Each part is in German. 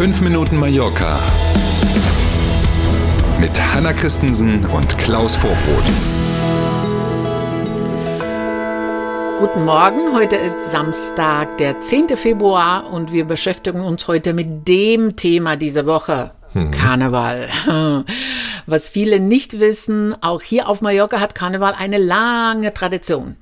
5 Minuten Mallorca mit Hanna Christensen und Klaus Vorbrot. Guten Morgen, heute ist Samstag, der 10. Februar und wir beschäftigen uns heute mit dem Thema dieser Woche, hm. Karneval. Was viele nicht wissen, auch hier auf Mallorca hat Karneval eine lange Tradition.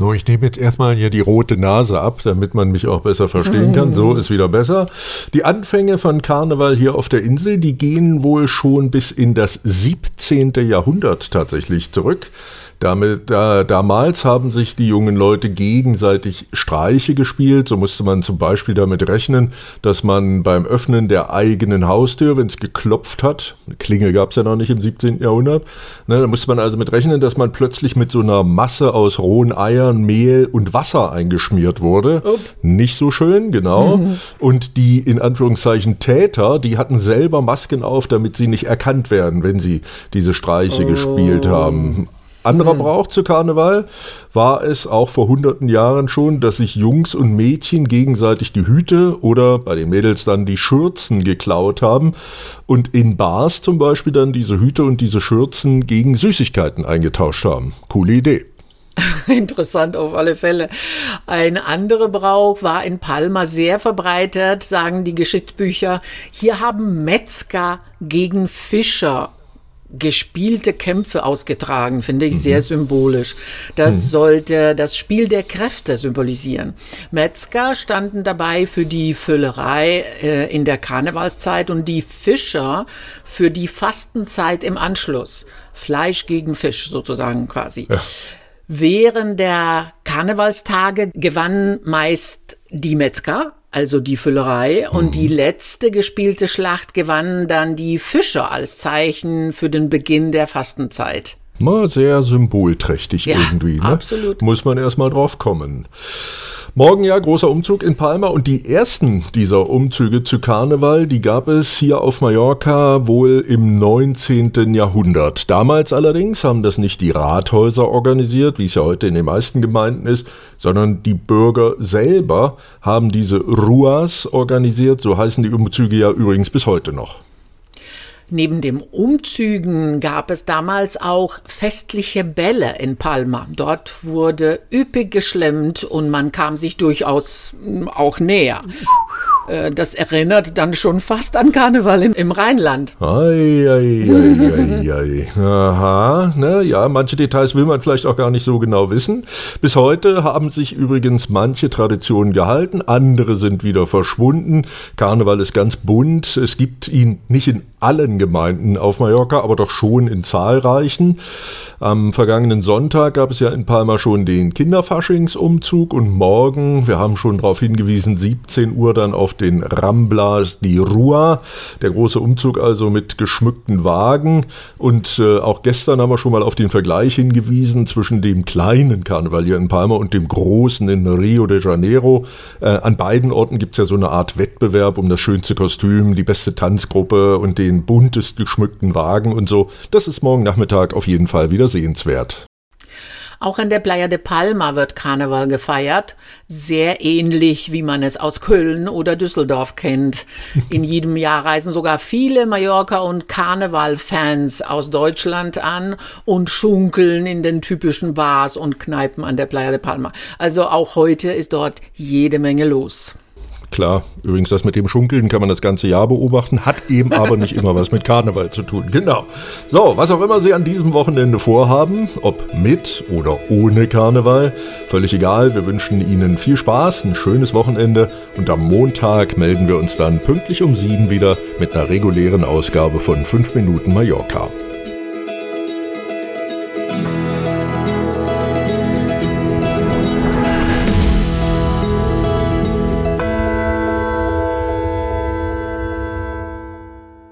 No, ich nehme jetzt erstmal hier die rote Nase ab, damit man mich auch besser verstehen kann. So ist wieder besser. Die Anfänge von Karneval hier auf der Insel, die gehen wohl schon bis in das 17. Jahrhundert tatsächlich zurück. Damit, da, damals haben sich die jungen Leute gegenseitig Streiche gespielt. So musste man zum Beispiel damit rechnen, dass man beim Öffnen der eigenen Haustür, wenn es geklopft hat, eine Klingel gab es ja noch nicht im 17. Jahrhundert, ne, da musste man also mit rechnen, dass man plötzlich mit so einer Masse aus rohen Eiern, Mehl und Wasser eingeschmiert wurde. Upp. Nicht so schön, genau. Mhm. Und die in Anführungszeichen Täter, die hatten selber Masken auf, damit sie nicht erkannt werden, wenn sie diese Streiche oh. gespielt haben. Anderer mhm. Brauch zu Karneval war es auch vor hunderten Jahren schon, dass sich Jungs und Mädchen gegenseitig die Hüte oder bei den Mädels dann die Schürzen geklaut haben und in Bars zum Beispiel dann diese Hüte und diese Schürzen gegen Süßigkeiten eingetauscht haben. Coole Idee. Interessant auf alle Fälle. Ein anderer Brauch war in Palma sehr verbreitet, sagen die Geschichtsbücher. Hier haben Metzger gegen Fischer gespielte Kämpfe ausgetragen, finde ich mhm. sehr symbolisch. Das mhm. sollte das Spiel der Kräfte symbolisieren. Metzger standen dabei für die Füllerei äh, in der Karnevalszeit und die Fischer für die Fastenzeit im Anschluss. Fleisch gegen Fisch sozusagen quasi. Ja. Während der Karnevalstage gewannen meist die Metzger, also die Füllerei. Und mhm. die letzte gespielte Schlacht gewannen dann die Fischer als Zeichen für den Beginn der Fastenzeit. Mal sehr symbolträchtig ja, irgendwie. Ne? Absolut. Muss man erstmal drauf kommen. Morgen ja großer Umzug in Palma und die ersten dieser Umzüge zu Karneval, die gab es hier auf Mallorca wohl im 19. Jahrhundert. Damals allerdings haben das nicht die Rathäuser organisiert, wie es ja heute in den meisten Gemeinden ist, sondern die Bürger selber haben diese Ruas organisiert. So heißen die Umzüge ja übrigens bis heute noch. Neben dem Umzügen gab es damals auch festliche Bälle in Palma. Dort wurde üppig geschlemmt und man kam sich durchaus hm, auch näher. Äh, das erinnert dann schon fast an Karneval im, im Rheinland. Ei, ei, ei, ei, ei. Aha, ne, ja, manche Details will man vielleicht auch gar nicht so genau wissen. Bis heute haben sich übrigens manche Traditionen gehalten, andere sind wieder verschwunden. Karneval ist ganz bunt. Es gibt ihn nicht in allen Gemeinden auf Mallorca, aber doch schon in zahlreichen. Am vergangenen Sonntag gab es ja in Palma schon den Kinderfaschingsumzug und morgen, wir haben schon darauf hingewiesen, 17 Uhr dann auf den Ramblas die Rua, der große Umzug also mit geschmückten Wagen. Und äh, auch gestern haben wir schon mal auf den Vergleich hingewiesen zwischen dem kleinen Karneval hier in Palma und dem großen in Rio de Janeiro. Äh, an beiden Orten gibt es ja so eine Art Wettbewerb um das schönste Kostüm, die beste Tanzgruppe und den buntest geschmückten Wagen und so. Das ist morgen Nachmittag auf jeden Fall wieder sehenswert. Auch in der Playa de Palma wird Karneval gefeiert, sehr ähnlich wie man es aus Köln oder Düsseldorf kennt. In jedem Jahr reisen sogar viele Mallorca- und Karneval-Fans aus Deutschland an und schunkeln in den typischen Bars und Kneipen an der Playa de Palma. Also auch heute ist dort jede Menge los. Klar, übrigens das mit dem Schunkeln kann man das ganze Jahr beobachten, hat eben aber nicht immer was mit Karneval zu tun. Genau. So, was auch immer Sie an diesem Wochenende vorhaben, ob mit oder ohne Karneval, völlig egal. Wir wünschen Ihnen viel Spaß, ein schönes Wochenende und am Montag melden wir uns dann pünktlich um sieben wieder mit einer regulären Ausgabe von 5 Minuten Mallorca.